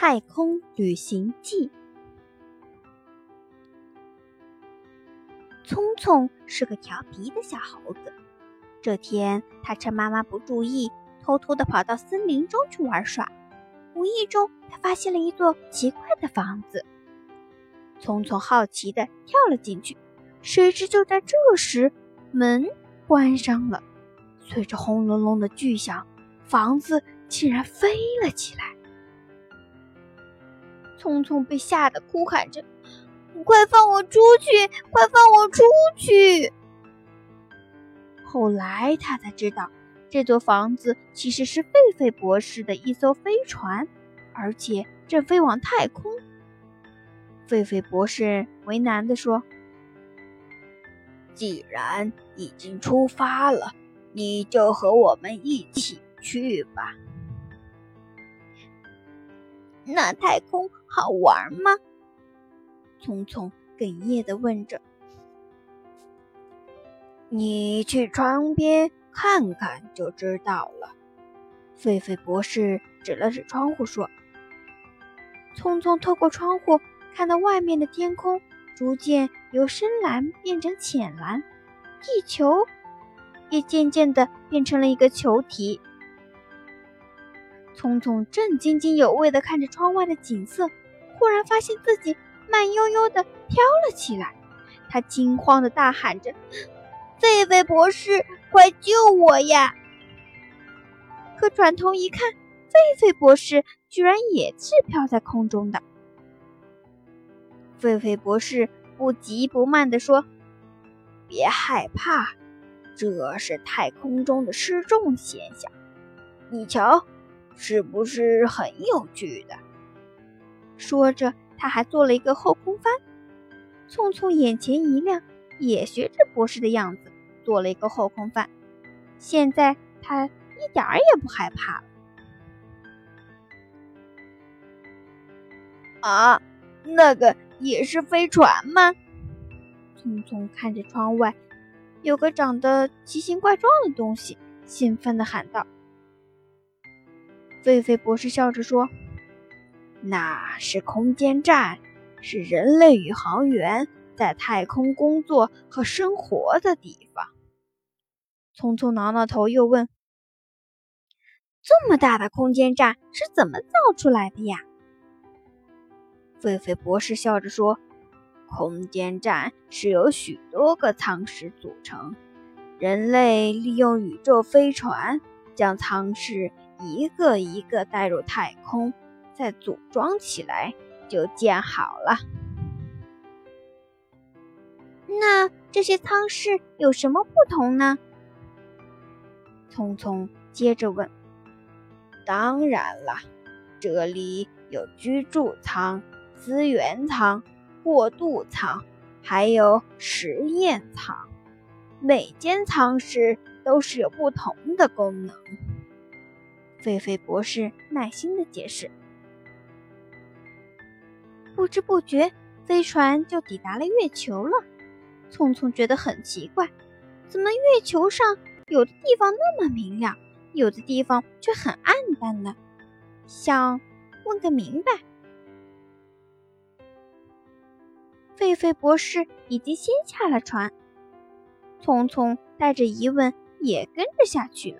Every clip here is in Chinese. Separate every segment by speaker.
Speaker 1: 太空旅行记。聪聪是个调皮的小猴子。这天，他趁妈妈不注意，偷偷的跑到森林中去玩耍。无意中，他发现了一座奇怪的房子。聪聪好奇的跳了进去，谁知就在这时，门关上了。随着轰隆隆的巨响，房子竟然飞了起来。聪聪被吓得哭喊着：“快放我出去！快放我出去！”后来他才知道，这座房子其实是狒狒博士的一艘飞船，而且正飞往太空。狒狒博士为难地说：“
Speaker 2: 既然已经出发了，你就和我们一起去吧。”
Speaker 1: 那太空好玩吗？聪聪哽咽的问着。
Speaker 2: 你去窗边看看就知道了。
Speaker 1: 狒狒博士指了指窗户说。聪聪透过窗户看到外面的天空逐渐由深蓝变成浅蓝，地球也渐渐的变成了一个球体。聪聪正津津有味地看着窗外的景色，忽然发现自己慢悠悠地飘了起来。他惊慌地大喊着：“狒狒博士，快救我呀！”可转头一看，狒狒博士居然也是飘在空中的。狒狒博士不急不慢地说：“
Speaker 2: 别害怕，这是太空中的失重现象。你瞧。”是不是很有趣的？
Speaker 1: 说着，他还做了一个后空翻。聪聪眼前一亮，也学着博士的样子做了一个后空翻。现在他一点儿也不害怕了。
Speaker 2: 啊，那个也是飞船吗？
Speaker 1: 聪聪看着窗外，有个长得奇形怪状的东西，兴奋地喊道。狒狒博士笑着说：“
Speaker 2: 那是空间站，是人类宇航员在太空工作和生活的地方。”
Speaker 1: 聪聪挠挠头，又问：“这么大的空间站是怎么造出来的呀？”
Speaker 2: 狒狒博士笑着说：“空间站是由许多个舱室组成，人类利用宇宙飞船将舱室。”一个一个带入太空，再组装起来就建好了。
Speaker 1: 那这些舱室有什么不同呢？
Speaker 2: 聪聪接着问。当然了，这里有居住舱、资源舱、过渡舱，还有实验舱。每间舱室都是有不同的功能。
Speaker 1: 狒狒博士耐心的解释。不知不觉，飞船就抵达了月球了。聪聪觉得很奇怪，怎么月球上有的地方那么明亮，有的地方却很暗淡呢？想问个明白。狒狒博士已经先下了船，聪聪带着疑问也跟着下去了。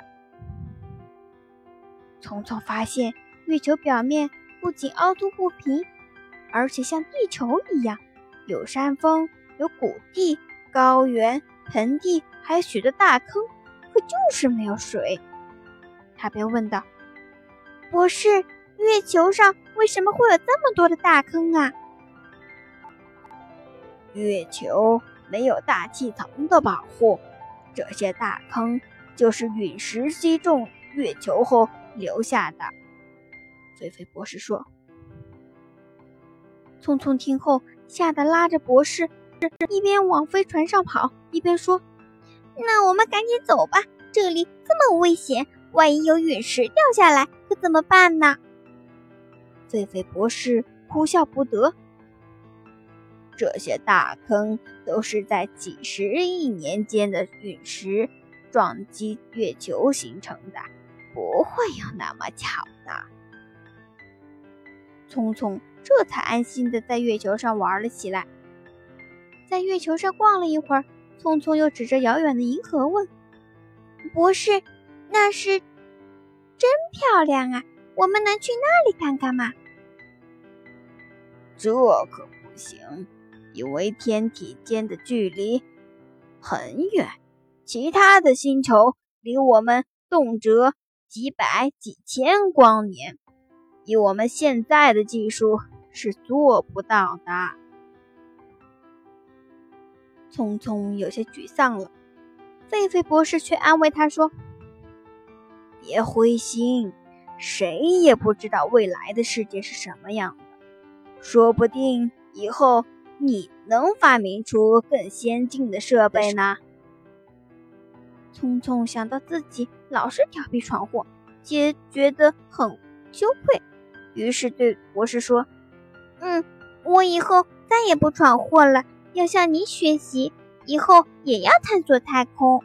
Speaker 1: 聪聪发现，月球表面不仅凹凸不平，而且像地球一样，有山峰、有谷地、高原、盆地，还有许多大坑，可就是没有水。他便问道：“博士，月球上为什么会有这么多的大坑啊？”
Speaker 2: 月球没有大气层的保护，这些大坑就是陨石击中月球后。留下的，菲菲博士说。
Speaker 1: 聪聪听后，吓得拉着博士，一边往飞船上跑，一边说：“那我们赶紧走吧，这里这么危险，万一有陨石掉下来，可怎么办呢？”
Speaker 2: 菲菲博士哭笑不得。这些大坑都是在几十亿年间的陨石撞击月球形成的。不会有那么巧的。
Speaker 1: 聪聪这才安心的在月球上玩了起来。在月球上逛了一会儿，聪聪又指着遥远的银河问：“博士，那是真漂亮啊！我们能去那里看看吗？”
Speaker 2: 这可不行，因为天体间的距离很远，其他的星球离我们动辄几百几千光年，以我们现在的技术是做不到的。
Speaker 1: 聪聪有些沮丧了，狒狒博士却安慰他说：“
Speaker 2: 别灰心，谁也不知道未来的世界是什么样的，说不定以后你能发明出更先进的设备呢。”
Speaker 1: 聪聪想到自己老是调皮闯祸，也觉得很羞愧，于是对博士说：“嗯，我以后再也不闯祸了。”要向您学习，以后也要探索太空。